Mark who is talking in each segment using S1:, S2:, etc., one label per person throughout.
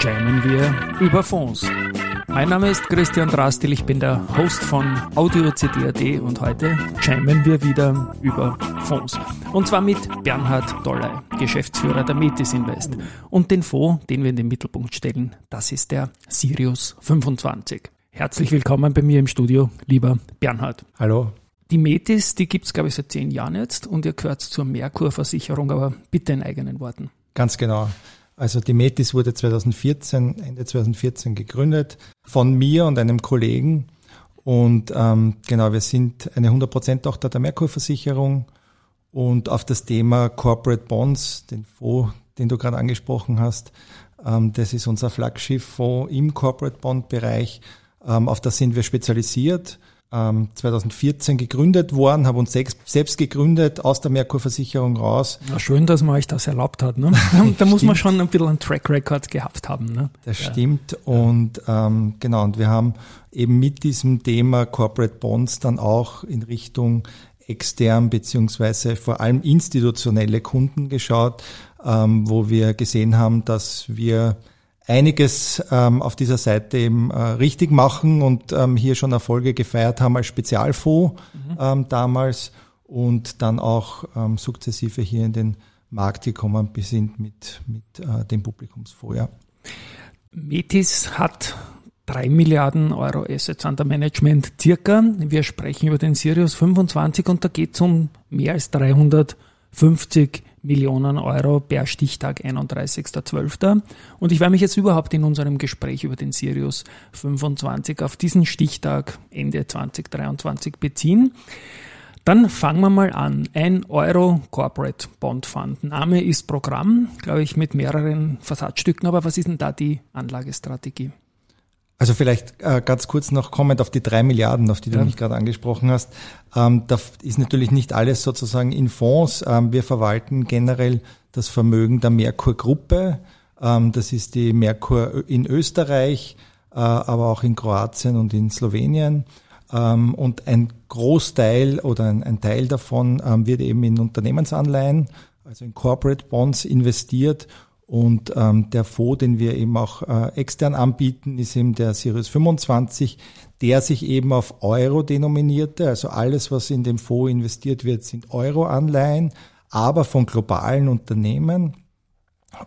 S1: Jammen wir über Fonds. Mein Name ist Christian Drastil, ich bin der Host von Audio CD.at und heute jammen wir wieder über Fonds. Und zwar mit Bernhard Dolley, Geschäftsführer der Metis Invest. Und den Fonds, den wir in den Mittelpunkt stellen, das ist der Sirius 25. Herzlich willkommen bei mir im Studio, lieber Bernhard.
S2: Hallo.
S1: Die Metis, die gibt es, glaube ich, seit zehn Jahren jetzt und ihr gehört zur Merkur-Versicherung, aber bitte in eigenen Worten.
S2: Ganz genau. Also die Metis wurde 2014, Ende 2014 gegründet von mir und einem Kollegen. Und ähm, genau, wir sind eine 100%-Tochter der Merkur-Versicherung und auf das Thema Corporate Bonds, den Fonds, den du gerade angesprochen hast, ähm, das ist unser Flaggschiff-Fonds im Corporate Bond-Bereich. Ähm, auf das sind wir spezialisiert 2014 ähm, gegründet worden, habe uns selbst gegründet aus der Merkur-Versicherung raus.
S1: Na schön, dass man euch das erlaubt hat. Ne? da muss man schon ein bisschen einen Track Record gehabt haben. Ne?
S2: Das ja. stimmt. Und ähm, genau, und wir haben eben mit diesem Thema Corporate Bonds dann auch in Richtung extern beziehungsweise vor allem institutionelle Kunden geschaut, ähm, wo wir gesehen haben, dass wir einiges ähm, auf dieser Seite eben äh, richtig machen und ähm, hier schon Erfolge gefeiert haben als Spezialfonds mhm. ähm, damals und dann auch ähm, sukzessive hier in den Markt gekommen sind mit, mit äh, dem Publikumsfonds. Ja.
S1: Metis hat drei Milliarden Euro Assets under Management circa. Wir sprechen über den Sirius 25 und da geht es um mehr als 350 Millionen Euro per Stichtag 31.12. Und ich werde mich jetzt überhaupt in unserem Gespräch über den Sirius 25 auf diesen Stichtag Ende 2023 beziehen. Dann fangen wir mal an. Ein Euro Corporate Bond Fund. Name ist Programm, glaube ich, mit mehreren Versatzstücken. Aber was ist denn da die Anlagestrategie?
S2: Also vielleicht äh, ganz kurz noch kommend auf die drei Milliarden, auf die du ja. mich gerade angesprochen hast. Ähm, da ist natürlich nicht alles sozusagen in Fonds. Ähm, wir verwalten generell das Vermögen der Merkur-Gruppe. Ähm, das ist die Merkur in Österreich, äh, aber auch in Kroatien und in Slowenien. Ähm, und ein Großteil oder ein, ein Teil davon ähm, wird eben in Unternehmensanleihen, also in Corporate Bonds investiert und ähm, der Fonds, den wir eben auch äh, extern anbieten, ist eben der Sirius 25, der sich eben auf Euro denominierte. Also alles, was in dem Fonds investiert wird, sind Euro-Anleihen, aber von globalen Unternehmen.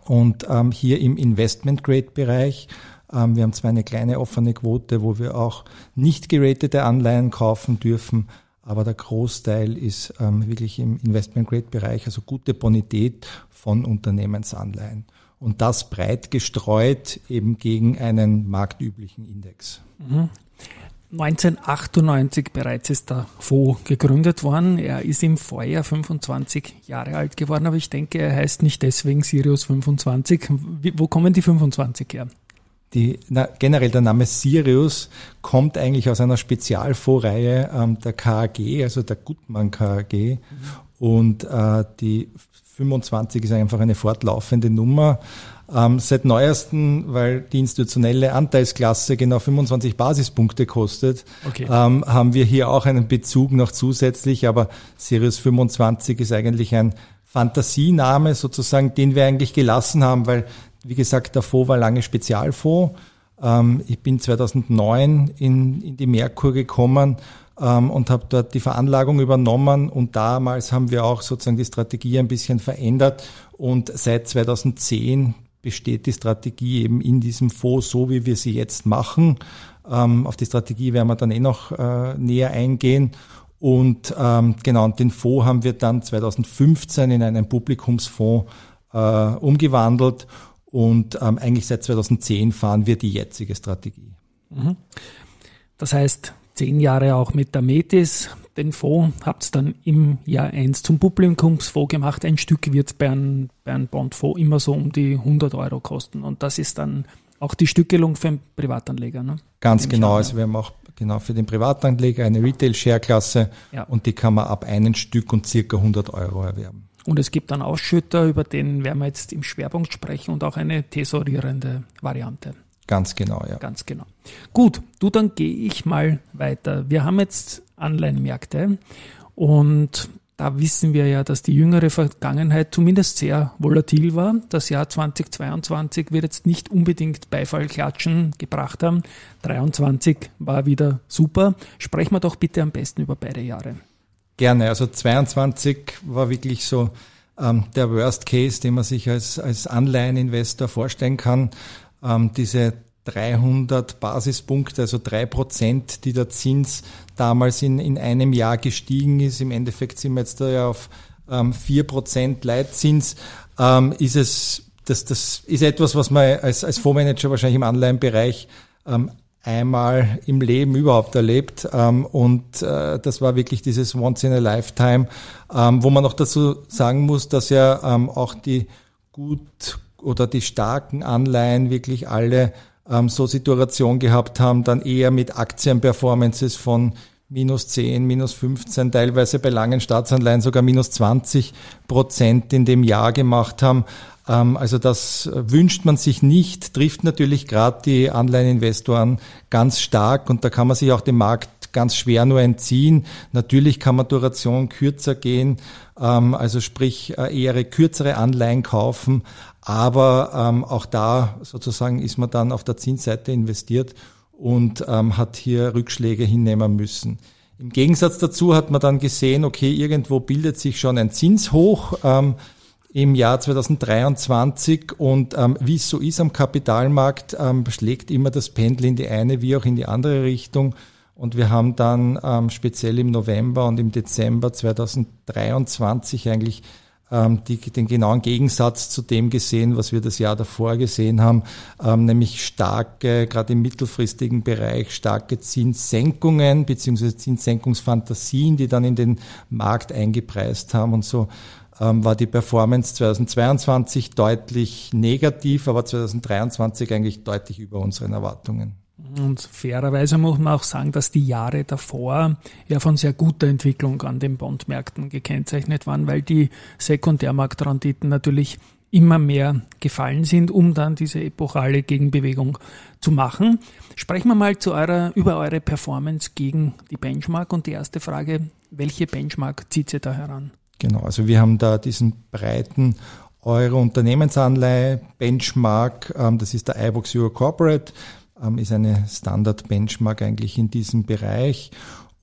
S2: Und ähm, hier im Investment-Grade-Bereich, ähm, wir haben zwar eine kleine offene Quote, wo wir auch nicht geratete Anleihen kaufen dürfen, aber der Großteil ist ähm, wirklich im Investment-Grade-Bereich, also gute Bonität von Unternehmensanleihen. Und das breit gestreut eben gegen einen marktüblichen Index.
S1: Mhm. 1998 bereits ist der Fonds gegründet worden. Er ist im Vorjahr 25 Jahre alt geworden, aber ich denke, er heißt nicht deswegen Sirius 25. Wie, wo kommen die 25 her?
S2: Die, na, generell der Name Sirius kommt eigentlich aus einer Spezialfondsreihe ähm, der KAG, also der Gutmann KAG. Mhm. Und äh, die 25 ist einfach eine fortlaufende Nummer. Ähm, seit neuesten, weil die institutionelle Anteilsklasse genau 25 Basispunkte kostet, okay. ähm, haben wir hier auch einen Bezug noch zusätzlich. Aber Sirius 25 ist eigentlich ein Fantasiename sozusagen, den wir eigentlich gelassen haben, weil wie gesagt, der Fonds war lange Spezialfonds. Ähm, ich bin 2009 in, in die Merkur gekommen ähm, und habe dort die Veranlagung übernommen und damals haben wir auch sozusagen die Strategie ein bisschen verändert und seit 2010 besteht die Strategie eben in diesem Fonds so, wie wir sie jetzt machen. Ähm, auf die Strategie werden wir dann eh noch äh, näher eingehen. Und ähm, genau, und den Fonds haben wir dann 2015 in einen Publikumsfonds äh, umgewandelt und ähm, eigentlich seit 2010 fahren wir die jetzige Strategie. Mhm.
S1: Das heißt, zehn Jahre auch mit der Metis. Den Fonds habt ihr dann im Jahr 1 zum Publikumsfonds gemacht. Ein Stück wird bei einem, bei einem Bondfonds immer so um die 100 Euro kosten. Und das ist dann auch die Stückelung für einen Privatanleger. Ne?
S2: Ganz genau. Also wir haben auch genau für den Privatanleger eine Retail-Share-Klasse ja. und die kann man ab einem Stück und circa 100 Euro erwerben.
S1: Und es gibt dann Ausschütter, über den werden wir jetzt im Schwerpunkt sprechen und auch eine tesorierende Variante.
S2: Ganz genau, ja.
S1: Ganz genau. Gut, du, dann gehe ich mal weiter. Wir haben jetzt Anleihenmärkte und Da wissen wir ja, dass die jüngere Vergangenheit zumindest sehr volatil war. Das Jahr 2022 wird jetzt nicht unbedingt Beifallklatschen gebracht haben. 23 war wieder super. Sprechen wir doch bitte am besten über beide Jahre.
S2: Gerne. Also 22 war wirklich so ähm, der Worst Case, den man sich als, als Anleiheninvestor vorstellen kann. Ähm, diese 300 Basispunkte, also drei Prozent, die der Zins damals in, in einem Jahr gestiegen ist. Im Endeffekt sind wir jetzt da ja auf ähm, vier Prozent Leitzins. Ähm, ist es, das, das ist etwas, was man als, als Fondsmanager wahrscheinlich im Anleihenbereich ähm, einmal im Leben überhaupt erlebt. Ähm, und äh, das war wirklich dieses Once in a Lifetime, ähm, wo man noch dazu sagen muss, dass ja ähm, auch die gut oder die starken Anleihen wirklich alle so Situation gehabt haben, dann eher mit Aktienperformances von minus 10, minus 15, teilweise bei langen Staatsanleihen sogar minus 20 Prozent in dem Jahr gemacht haben. Ähm, also das wünscht man sich nicht, trifft natürlich gerade die Anleiheninvestoren ganz stark und da kann man sich auch dem Markt ganz schwer nur entziehen. Natürlich kann man Duration kürzer gehen, ähm, also sprich äh, eher kürzere Anleihen kaufen, aber ähm, auch da sozusagen ist man dann auf der Zinsseite investiert und hat hier Rückschläge hinnehmen müssen. Im Gegensatz dazu hat man dann gesehen, okay, irgendwo bildet sich schon ein Zinshoch im Jahr 2023 und ähm, wie es so ist am Kapitalmarkt, ähm, schlägt immer das Pendel in die eine wie auch in die andere Richtung. Und wir haben dann ähm, speziell im November und im Dezember 2023 eigentlich ähm, die, den genauen Gegensatz zu dem gesehen, was wir das Jahr davor gesehen haben, ähm, nämlich starke, gerade im mittelfristigen Bereich, starke Zinssenkungen beziehungsweise Zinssenkungsfantasien, die dann in den Markt eingepreist haben und so ähm, war die Performance 2022 deutlich negativ, aber 2023 eigentlich deutlich über unseren Erwartungen.
S1: Und fairerweise muss man auch sagen, dass die Jahre davor ja von sehr guter Entwicklung an den Bondmärkten gekennzeichnet waren, weil die Sekundärmarktrenditen natürlich immer mehr gefallen sind, um dann diese epochale Gegenbewegung zu machen. Sprechen wir mal zu eurer, über eure Performance gegen die Benchmark und die erste Frage, welche Benchmark zieht ihr da heran?
S2: Genau, also wir haben da diesen breiten Euro-Unternehmensanleihe Benchmark, ähm, das ist der iBox Euro Corporate ähm, ist eine Standard-Benchmark eigentlich in diesem Bereich.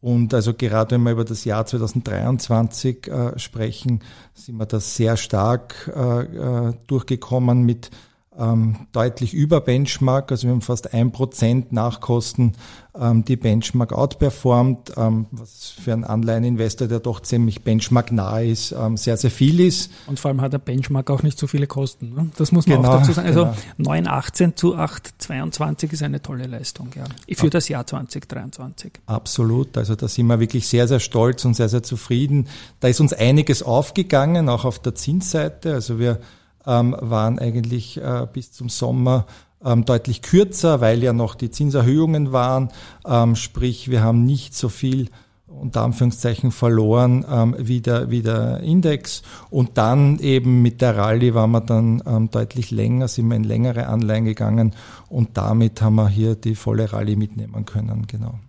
S2: Und also gerade wenn wir über das Jahr 2023 äh, sprechen, sind wir da sehr stark äh, äh, durchgekommen mit ähm, deutlich über Benchmark, also wir haben fast ein Prozent Nachkosten ähm, die Benchmark outperformt, ähm, was für einen Anleiheninvestor, der doch ziemlich Benchmark nah ist, ähm, sehr, sehr viel ist.
S1: Und vor allem hat der Benchmark auch nicht so viele Kosten. Ne? Das muss man genau, auch dazu sagen. Also genau. 9,18 zu 8,22 ist eine tolle Leistung ja, für das Jahr 2023.
S2: Absolut, also da sind wir wirklich sehr, sehr stolz und sehr, sehr zufrieden. Da ist uns einiges aufgegangen, auch auf der Zinsseite. Also wir ähm, waren eigentlich äh, bis zum Sommer ähm, deutlich kürzer, weil ja noch die Zinserhöhungen waren. Ähm, sprich, wir haben nicht so viel unter Anführungszeichen verloren ähm, wie, der, wie der Index. Und dann eben mit der Rallye waren wir dann ähm, deutlich länger, sind wir in längere Anleihen gegangen und damit haben wir hier die volle Rallye mitnehmen können, genau.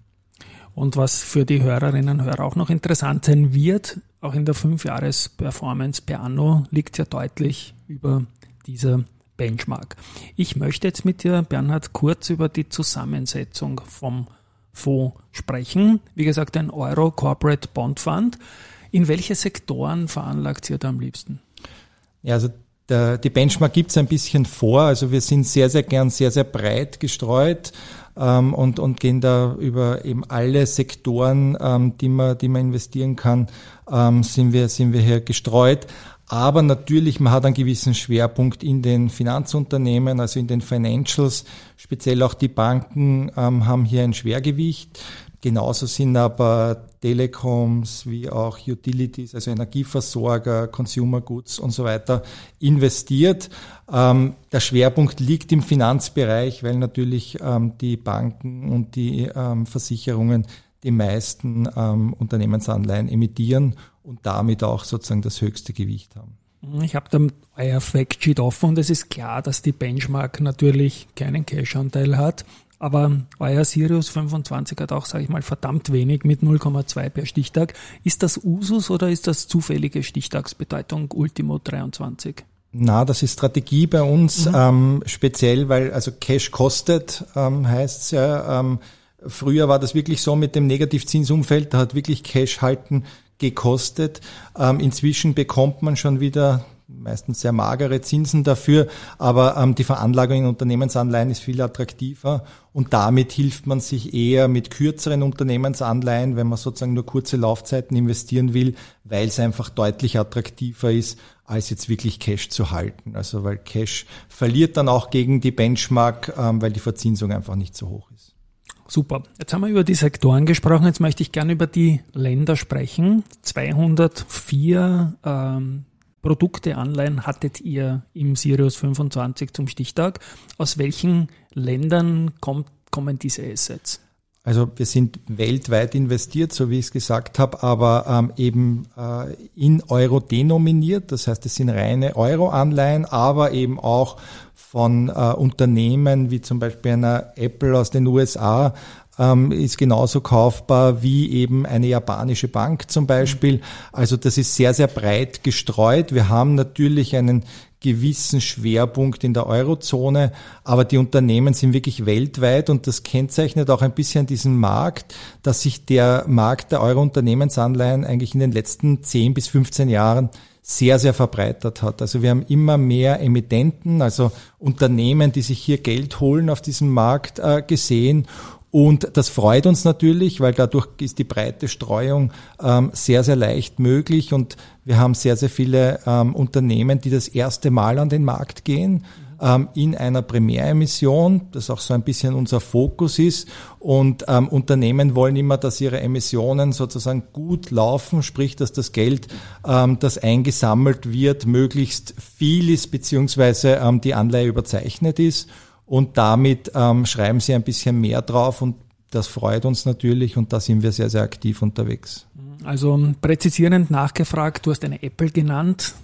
S1: Und was für die Hörerinnen und Hörer auch noch interessant sein wird, auch in der 5-Jahres-Performance per Anno liegt ja deutlich über dieser Benchmark. Ich möchte jetzt mit dir, Bernhard, kurz über die Zusammensetzung vom Fonds sprechen. Wie gesagt, ein Euro Corporate Bond Fund. In welche Sektoren veranlagt ihr da am liebsten?
S2: Ja, also der, die Benchmark gibt es ein bisschen vor. Also wir sind sehr, sehr gern sehr, sehr breit gestreut ähm, und, und gehen da über eben alle Sektoren, ähm, die, man, die man investieren kann, ähm, sind, wir, sind wir hier gestreut. Aber natürlich, man hat einen gewissen Schwerpunkt in den Finanzunternehmen, also in den Financials. Speziell auch die Banken ähm, haben hier ein Schwergewicht. Genauso sind aber Telecoms wie auch Utilities, also Energieversorger, Consumer Goods und so weiter investiert. Ähm, der Schwerpunkt liegt im Finanzbereich, weil natürlich ähm, die Banken und die ähm, Versicherungen die meisten Unternehmensanleihen emittieren und damit auch sozusagen das höchste Gewicht haben.
S1: Ich habe dann euer Factsheet offen und es ist klar, dass die Benchmark natürlich keinen Cash-Anteil hat Aber euer Sirius 25 hat auch, sage ich mal, verdammt wenig mit 0,2 per Stichtag. Ist das Usus oder ist das zufällige Stichtagsbedeutung Ultimo 23?
S2: Na, das ist Strategie bei uns, mhm. ähm, speziell, weil also Cash kostet, ähm, heißt ja. Ähm, früher war das wirklich so mit dem Negativzinsumfeld, da hat wirklich Cash halten gekostet. Ähm, inzwischen bekommt man schon wieder meistens sehr magere Zinsen dafür, aber ähm, die Veranlagung in Unternehmensanleihen ist viel attraktiver und damit hilft man sich eher mit kürzeren Unternehmensanleihen, wenn man sozusagen nur kurze Laufzeiten investieren will, weil es einfach deutlich attraktiver ist, als jetzt wirklich Cash zu halten. Also weil Cash verliert dann auch gegen die Benchmark, ähm, weil die Verzinsung einfach nicht so hoch ist.
S1: Super. Jetzt haben wir über die Sektoren gesprochen. Jetzt möchte ich gerne über die Länder sprechen. 204 ähm, Produkte, Anleihen hattet ihr im Sirius 25 zum Stichtag. Aus welchen Ländern kommt, kommen diese Assets?
S2: Also wir sind weltweit investiert, so wie ich es gesagt habe, aber ähm, eben äh, in Euro denominiert. Das heißt, es sind reine Euro-Anleihen, aber eben auch von äh, Unternehmen wie zum Beispiel einer Apple aus den USA ähm, ist genauso kaufbar wie eben eine japanische Bank zum Beispiel. Also das ist sehr, sehr breit gestreut. Wir haben natürlich einen gewissen Schwerpunkt in der Eurozone, aber die Unternehmen sind wirklich weltweit und das kennzeichnet auch ein bisschen diesen Markt, dass sich der Markt der Euro-Unternehmensanleihen eigentlich in den letzten 10 bis 15 Jahren sehr, sehr verbreitert hat. Also wir haben immer mehr Emittenten, also Unternehmen, die sich hier Geld holen auf diesem Markt äh, gesehen. Und das freut uns natürlich, weil dadurch ist die breite Streuung ähm, sehr, sehr leicht möglich. Und wir haben sehr, sehr viele ähm, Unternehmen, die das erste Mal an den Markt gehen ähm, in einer Primäremission, das auch so ein bisschen unser Fokus ist. Und ähm, Unternehmen wollen immer, dass ihre Emissionen sozusagen gut laufen, sprich, dass das Geld, ähm, das eingesammelt wird, möglichst viel ist, beziehungsweise ähm, die Anleihe überzeichnet ist. Und damit ähm, schreiben sie ein bisschen mehr drauf und das freut uns natürlich und da sind wir sehr, sehr aktiv unterwegs.
S1: Also präzisierend nachgefragt, du hast eine Apple genannt,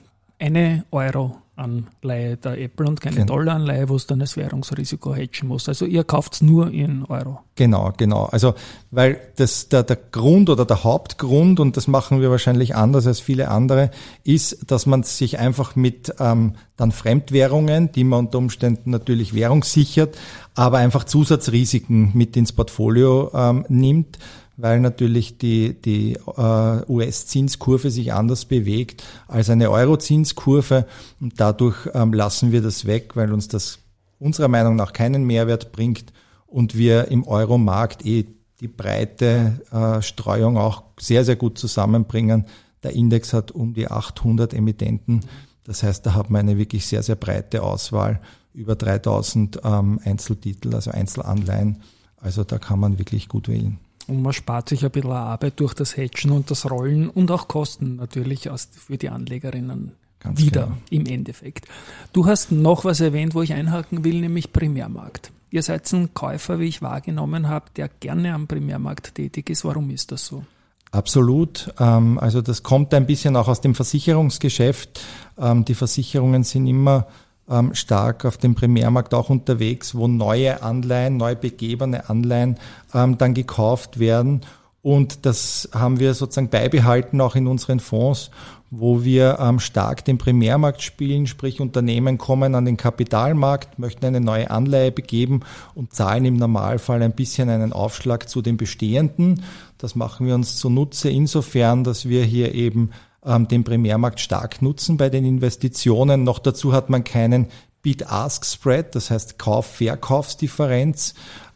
S1: eine Euro Anleihe der Apple und keine genau. Dollaranleihe, wo es dann das Währungsrisiko hedgen muss. Also ihr kauft es nur in Euro.
S2: Genau, genau. Also weil das der, der Grund oder der Hauptgrund, und das machen wir wahrscheinlich anders als viele andere, ist, dass man sich einfach mit ähm, dann Fremdwährungen, die man unter Umständen natürlich währungssichert, aber einfach Zusatzrisiken mit ins Portfolio ähm, nimmt weil natürlich die, die äh, US-Zinskurve sich anders bewegt als eine Euro-Zinskurve. Und dadurch ähm, lassen wir das weg, weil uns das unserer Meinung nach keinen Mehrwert bringt und wir im Euro-Markt eh die breite äh, Streuung auch sehr, sehr gut zusammenbringen. Der Index hat um die 800 Emittenten. Das heißt, da hat man eine wirklich sehr, sehr breite Auswahl, über 3000 ähm, Einzeltitel, also Einzelanleihen. Also da kann man wirklich gut wählen.
S1: Und man spart sich ein bisschen Arbeit durch das Hedgen und das Rollen und auch Kosten natürlich für die Anlegerinnen Ganz wieder genau. im Endeffekt. Du hast noch was erwähnt, wo ich einhaken will, nämlich Primärmarkt. Ihr seid ein Käufer, wie ich wahrgenommen habe, der gerne am Primärmarkt tätig ist. Warum ist das so?
S2: Absolut. Ähm, also das kommt ein bisschen auch aus dem Versicherungsgeschäft. Ähm, die Versicherungen sind immer ähm, stark auf dem Primärmarkt auch unterwegs, wo neue Anleihen, neu begebene Anleihen ähm, dann gekauft werden. Und das haben wir sozusagen beibehalten auch in unseren Fonds, wo wir ähm, stark den Primärmarkt spielen, sprich Unternehmen kommen an den Kapitalmarkt, möchten eine neue Anleihe begeben und zahlen im Normalfall ein bisschen einen Aufschlag zu den bestehenden. Das machen wir uns zunutze insofern, dass wir hier eben ähm, den Primärmarkt stark nutzen bei den Investitionen. Noch dazu hat man keinen Bid-Ask-Spread, das heißt Kauf-Verkaufsdifferenz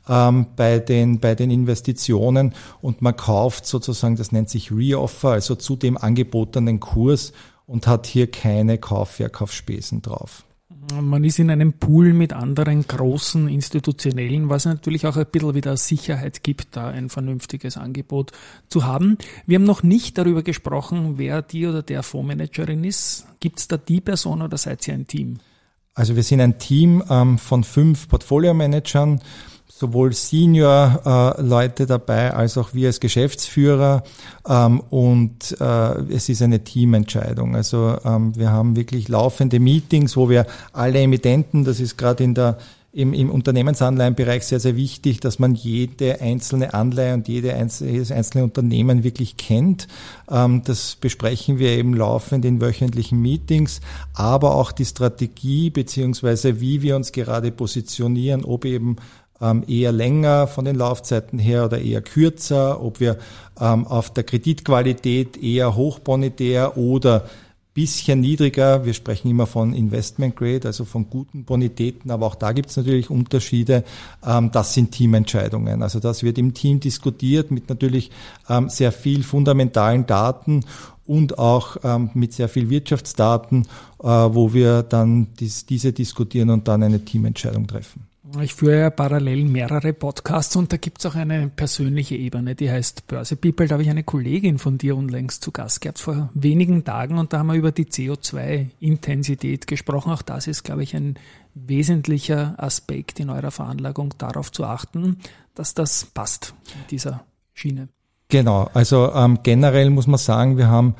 S2: ähm, bei, den, bei den Investitionen und man kauft sozusagen, das nennt sich Reoffer, also zu dem angebotenen Kurs und hat hier keine Kauf-Verkaufsspesen drauf.
S1: Man ist in einem Pool mit anderen großen institutionellen, was natürlich auch ein bisschen wieder Sicherheit gibt, da ein vernünftiges Angebot zu haben. Wir haben noch nicht darüber gesprochen, wer die oder der Fondsmanagerin ist. Gibt es da die Person oder seid ihr ein Team?
S2: Also wir sind ein Team ähm, von fünf Portfolio-Managern sowohl Senior-Leute äh, dabei als auch wir als Geschäftsführer ähm, und äh, es ist eine Teamentscheidung. Also ähm, wir haben wirklich laufende Meetings, wo wir alle Emittenten, das ist gerade in der im, im Unternehmensanleihenbereich sehr, sehr wichtig, dass man jede einzelne Anleihe und jede einzelne, jedes einzelne Unternehmen wirklich kennt. Ähm, das besprechen wir eben laufend in wöchentlichen Meetings, aber auch die Strategie beziehungsweise wie wir uns gerade positionieren, ob eben ähm, eher länger von den Laufzeiten her oder eher kürzer, ob wir ähm, auf der Kreditqualität eher hochbonitär oder bisschen niedriger. Wir sprechen immer von Investment Grade, also von guten Bonitäten, aber auch da gibt es natürlich Unterschiede. Ähm, das sind Teamentscheidungen. Also das wird im Team diskutiert mit natürlich sehr viel fundamentalen Daten und auch mit sehr viel Wirtschaftsdaten, äh, wo wir dann diese diskutieren und dann eine Teamentscheidung treffen.
S1: Ich führe ja parallel mehrere Podcasts und da gibt's auch eine persönliche Ebene, die heißt Börse People. Da habe ich eine Kollegin von dir unlängst zu Gast gehabt vor wenigen Tagen und da haben wir über die CO2-Intensität gesprochen. Auch das ist, glaube ich, ein wesentlicher Aspekt in eurer Veranlagung, darauf zu achten, dass das passt in dieser Schiene.
S2: Genau, also ähm, generell muss man sagen, wir haben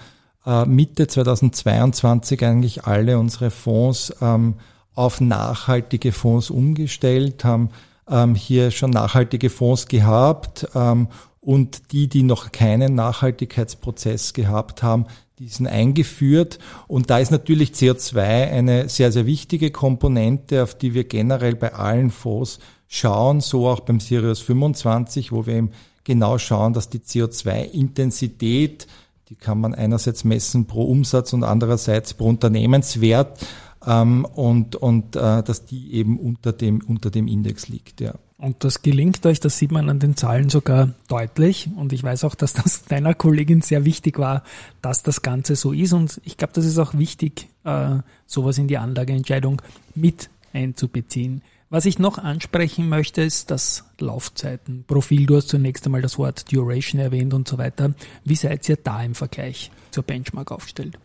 S2: äh, Mitte 2022 eigentlich alle unsere Fonds ähm, auf nachhaltige Fonds umgestellt, haben ähm, hier schon nachhaltige Fonds gehabt ähm, und die, die noch keinen Nachhaltigkeitsprozess gehabt haben, diesen eingeführt. Und da ist natürlich CO2 eine sehr, sehr wichtige Komponente, auf die wir generell bei allen Fonds schauen, so auch beim Sirius 25, wo wir eben genau schauen, dass die CO2-Intensität, die kann man einerseits messen pro Umsatz und andererseits pro Unternehmenswert, ähm, und, und äh, dass die eben unter dem, unter dem Index liegt. Ja.
S1: Und das gelingt euch, das sieht man an den Zahlen sogar deutlich. Und ich weiß auch, dass das deiner Kollegin sehr wichtig war, dass das Ganze so ist. Und ich glaube, das ist auch wichtig, äh, sowas in die Anlageentscheidung mit einzubeziehen. Was ich noch ansprechen möchte, ist das Laufzeitenprofil. Du hast zunächst einmal das Wort Duration erwähnt und so weiter. Wie seid ihr da im Vergleich zur Benchmark aufgestellt?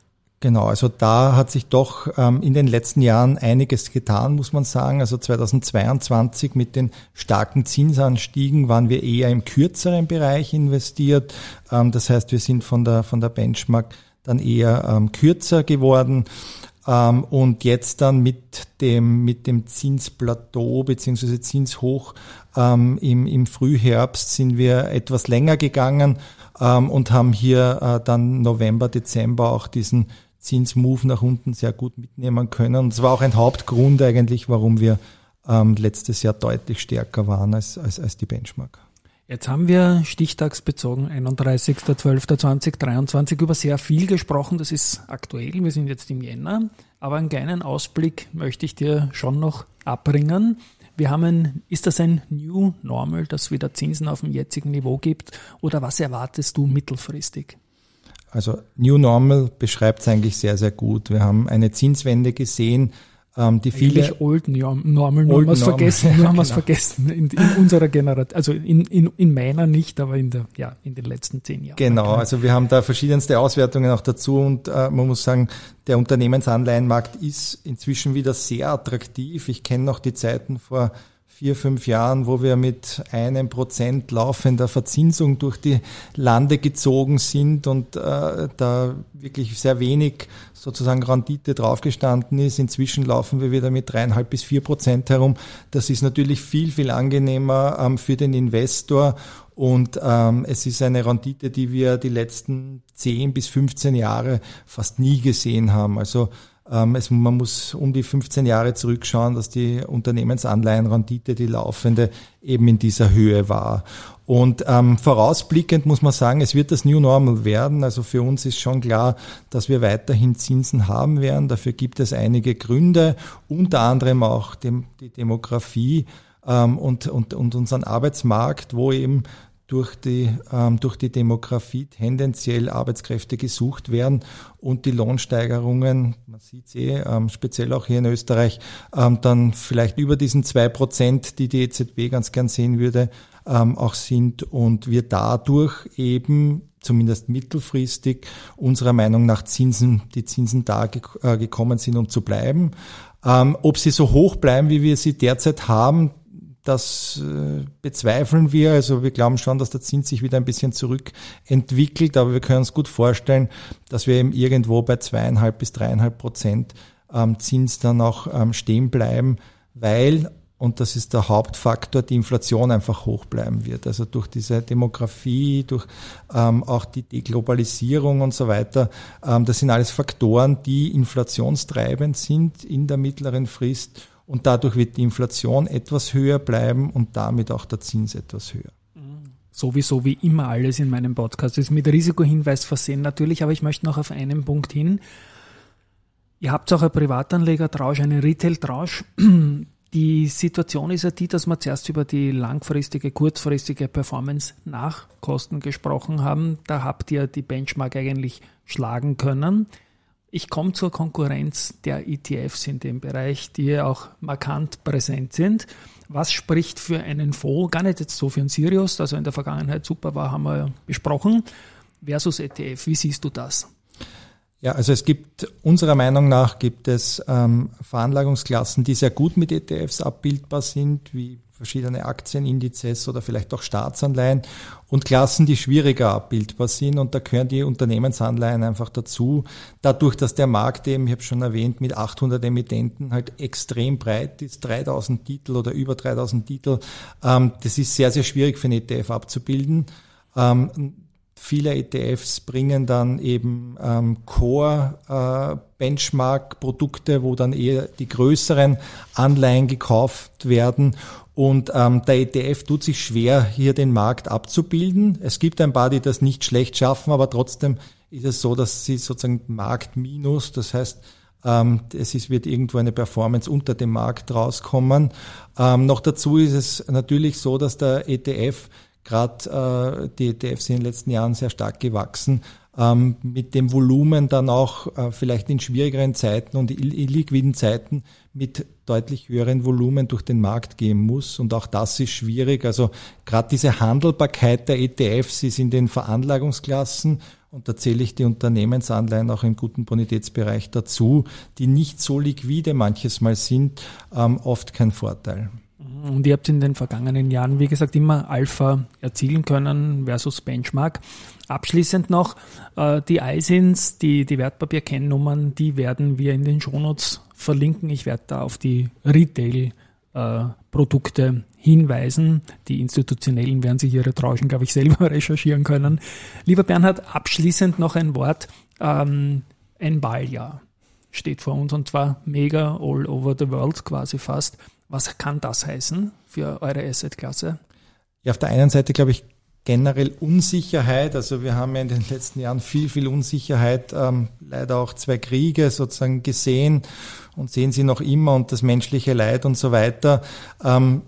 S2: Genau, also da hat sich doch ähm, in den letzten Jahren einiges getan, muss man sagen. Also 2022 mit den starken Zinsanstiegen waren wir eher im kürzeren Bereich investiert. Ähm, das heißt, wir sind von der, von der Benchmark dann eher ähm, kürzer geworden. Ähm, und jetzt dann mit dem, mit dem Zinsplateau beziehungsweise Zinshoch ähm, im, im Frühherbst sind wir etwas länger gegangen ähm, und haben hier äh, dann November, Dezember auch diesen Zinsmove nach unten sehr gut mitnehmen können. Und es war auch ein Hauptgrund eigentlich, warum wir ähm, letztes Jahr deutlich stärker waren als, als, als die Benchmark.
S1: Jetzt haben wir stichtagsbezogen 31.12.2023 über sehr viel gesprochen. Das ist aktuell. Wir sind jetzt im Jänner. Aber einen kleinen Ausblick möchte ich dir schon noch abbringen. Wir haben ein, ist das ein New Normal, dass wieder Zinsen auf dem jetzigen Niveau gibt? Oder was erwartest du mittelfristig?
S2: Also New Normal beschreibt es eigentlich sehr, sehr gut. Wir haben eine Zinswende gesehen, ähm, die viele
S1: Eigentlich Old Normal, nur haben wir es vergessen, nur haben genau. vergessen in, in unserer Generation, also in, in, in meiner nicht, aber in der, ja, in den letzten zehn Jahren.
S2: Genau, also wir haben da verschiedenste Auswertungen auch dazu und äh, man muss sagen, der Unternehmensanleihenmarkt ist inzwischen wieder sehr attraktiv. Ich kenne noch die Zeiten vor vier, fünf Jahren, wo wir mit einem Prozent laufender Verzinsung durch die Lande gezogen sind und äh, da wirklich sehr wenig sozusagen Rendite draufgestanden ist. Inzwischen laufen wir wieder mit dreieinhalb bis vier Prozent herum. Das ist natürlich viel, viel angenehmer ähm, für den Investor und ähm, es ist eine Rendite, die wir die letzten zehn bis 15 Jahre fast nie gesehen haben. Also es, man muss um die 15 Jahre zurückschauen, dass die Unternehmensanleihenrendite, die laufende, eben in dieser Höhe war. Und ähm, vorausblickend muss man sagen, es wird das New Normal werden. Also für uns ist schon klar, dass wir weiterhin Zinsen haben werden. Dafür gibt es einige Gründe, unter anderem auch dem, die Demografie ähm, und, und, und unseren Arbeitsmarkt, wo eben durch die, ähm, durch die Demografie tendenziell Arbeitskräfte gesucht werden und die Lohnsteigerungen, man sieht es eh, ähm, speziell auch hier in Österreich, ähm, dann vielleicht über diesen zwei Prozent, die die EZB ganz gern sehen würde, ähm, auch sind und wir dadurch eben zumindest mittelfristig unserer Meinung nach Zinsen, die Zinsen da ge äh, gekommen sind, um zu bleiben. Ähm, ob sie so hoch bleiben, wie wir sie derzeit haben, das äh, bezweifeln wir. Also wir glauben schon, dass der Zins sich wieder ein bisschen zurückentwickelt, aber wir können uns gut vorstellen, dass wir eben irgendwo bei zweieinhalb bis dreieinhalb Prozent Zins dann auch ähm, stehen bleiben, weil und das ist der Hauptfaktor, die Inflation einfach hoch bleiben wird. Also durch diese Demografie, durch ähm, auch die Deglobalisierung und so weiter. Ähm, das sind alles Faktoren, die inflationstreibend sind in der mittleren Frist und dadurch wird die Inflation etwas höher bleiben und damit auch der Zins etwas höher.
S1: Sowieso wie immer alles in meinem Podcast ist mit Risikohinweis versehen natürlich, aber ich möchte noch auf einen Punkt hin. Ihr habt auch eine Privatanleger-Tranche, eine Retail-Tranche. Die Situation ist ja die, dass wir zuerst über die langfristige, kurzfristige Performance nach Kosten gesprochen haben. Da habt ihr die Benchmark eigentlich schlagen können. Ich komme zur Konkurrenz der ETFs in dem Bereich, die auch markant präsent sind. Was spricht für einen Fonds, gar nicht jetzt so für einen Sirius, also in der Vergangenheit super war, haben wir besprochen, versus ETF. Wie siehst du das?
S2: Ja, also es gibt unserer Meinung nach gibt es ähm, Veranlagungsklassen, die sehr gut mit ETFs abbildbar sind, wie verschiedene Aktienindizes oder vielleicht auch Staatsanleihen und Klassen, die schwieriger abbildbar sind. Und da gehören die Unternehmensanleihen einfach dazu. Dadurch, dass der Markt eben, ich habe schon erwähnt, mit 800 Emittenten halt extrem breit ist, 3000 Titel oder über 3000 Titel, ähm, das ist sehr, sehr schwierig für einen ETF abzubilden. Ähm, Viele ETFs bringen dann eben ähm, Core-Benchmark-Produkte, äh, wo dann eher die größeren Anleihen gekauft werden. Und ähm, der ETF tut sich schwer, hier den Markt abzubilden. Es gibt ein paar, die das nicht schlecht schaffen, aber trotzdem ist es so, dass sie sozusagen Marktminus, das heißt, ähm, es ist, wird irgendwo eine Performance unter dem Markt rauskommen. Ähm, noch dazu ist es natürlich so, dass der ETF gerade äh, die ETFs in den letzten Jahren sehr stark gewachsen, ähm, mit dem Volumen dann auch äh, vielleicht in schwierigeren Zeiten und illiquiden Zeiten mit deutlich höheren Volumen durch den Markt gehen muss. Und auch das ist schwierig. Also gerade diese Handelbarkeit der ETFs ist in den Veranlagungsklassen und da zähle ich die Unternehmensanleihen auch im guten Bonitätsbereich dazu, die nicht so liquide manches Mal sind, ähm, oft kein Vorteil.
S1: Und ihr habt in den vergangenen Jahren, wie gesagt, immer Alpha erzielen können versus Benchmark. Abschließend noch, äh, die ISINs, die, die Wertpapierkennnummern, die werden wir in den Shownotes verlinken. Ich werde da auf die Retail-Produkte äh, hinweisen. Die institutionellen werden sich ihre Tranchen, glaube ich, selber recherchieren können. Lieber Bernhard, abschließend noch ein Wort. Ähm, ein Wahljahr steht vor uns und zwar mega all over the world quasi fast. Was kann das heißen für eure Assetklasse?
S2: Ja, auf der einen Seite glaube ich generell Unsicherheit. Also wir haben ja in den letzten Jahren viel, viel Unsicherheit, ähm, leider auch zwei Kriege sozusagen gesehen und sehen sie noch immer und das menschliche Leid und so weiter. Ähm,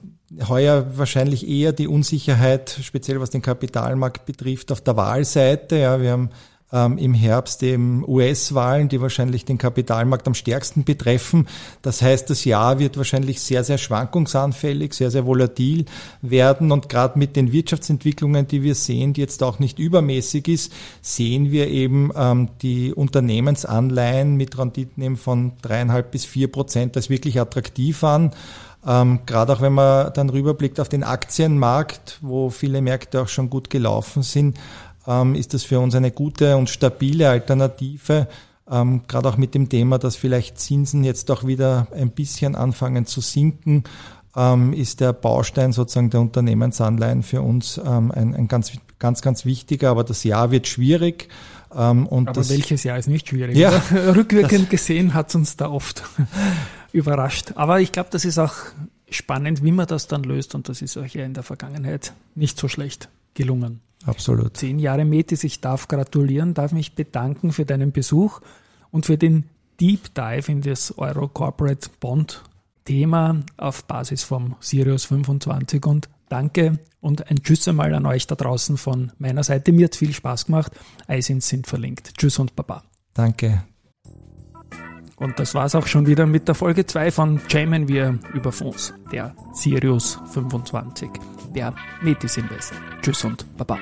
S2: heuer wahrscheinlich eher die Unsicherheit, speziell was den Kapitalmarkt betrifft, auf der Wahlseite. Ja, wir haben ähm, im Herbst eben US-Wahlen, die wahrscheinlich den Kapitalmarkt am stärksten betreffen. Das heißt, das Jahr wird wahrscheinlich sehr, sehr schwankungsanfällig, sehr, sehr volatil werden. Und gerade mit den Wirtschaftsentwicklungen, die wir sehen, die jetzt auch nicht übermäßig ist, sehen wir eben ähm, die Unternehmensanleihen mit Renditen eben von dreieinhalb bis vier Prozent als wirklich attraktiv an. Ähm, Gerade auch wenn man dann rüberblickt auf den Aktienmarkt, wo viele Märkte auch schon gut gelaufen sind, ähm, ist das für uns eine gute und stabile Alternative. Ähm, Gerade auch mit dem Thema, dass vielleicht Zinsen jetzt auch wieder ein bisschen anfangen zu sinken, ähm, ist der Baustein sozusagen der Unternehmensanleihen für uns ähm, ein, ein ganz, ganz, ganz wichtiger. Aber das Jahr wird schwierig.
S1: Ähm, und Aber das, welches Jahr ist nicht schwierig? Ja, Rückwirkend gesehen hat es uns da oft überrascht. Aber ich glaube, das ist auch spannend, wie man das dann löst. Und das ist euch ja in der Vergangenheit nicht so schlecht gelungen.
S2: Absolut.
S1: Zehn Jahre Metis, ich darf gratulieren, darf mich bedanken für deinen Besuch und für den Deep Dive in das Euro Corporate Bond Thema auf Basis vom Sirius 25 und danke und ein Tschüss einmal an euch da draußen von meiner Seite. Mir hat viel Spaß gemacht. Eisins sind verlinkt. Tschüss und Baba.
S2: Danke.
S1: Und das war's auch schon wieder mit der Folge 2 von Jamen wir über Fonds, der Sirius 25, der Metis Invest. Tschüss und Baba.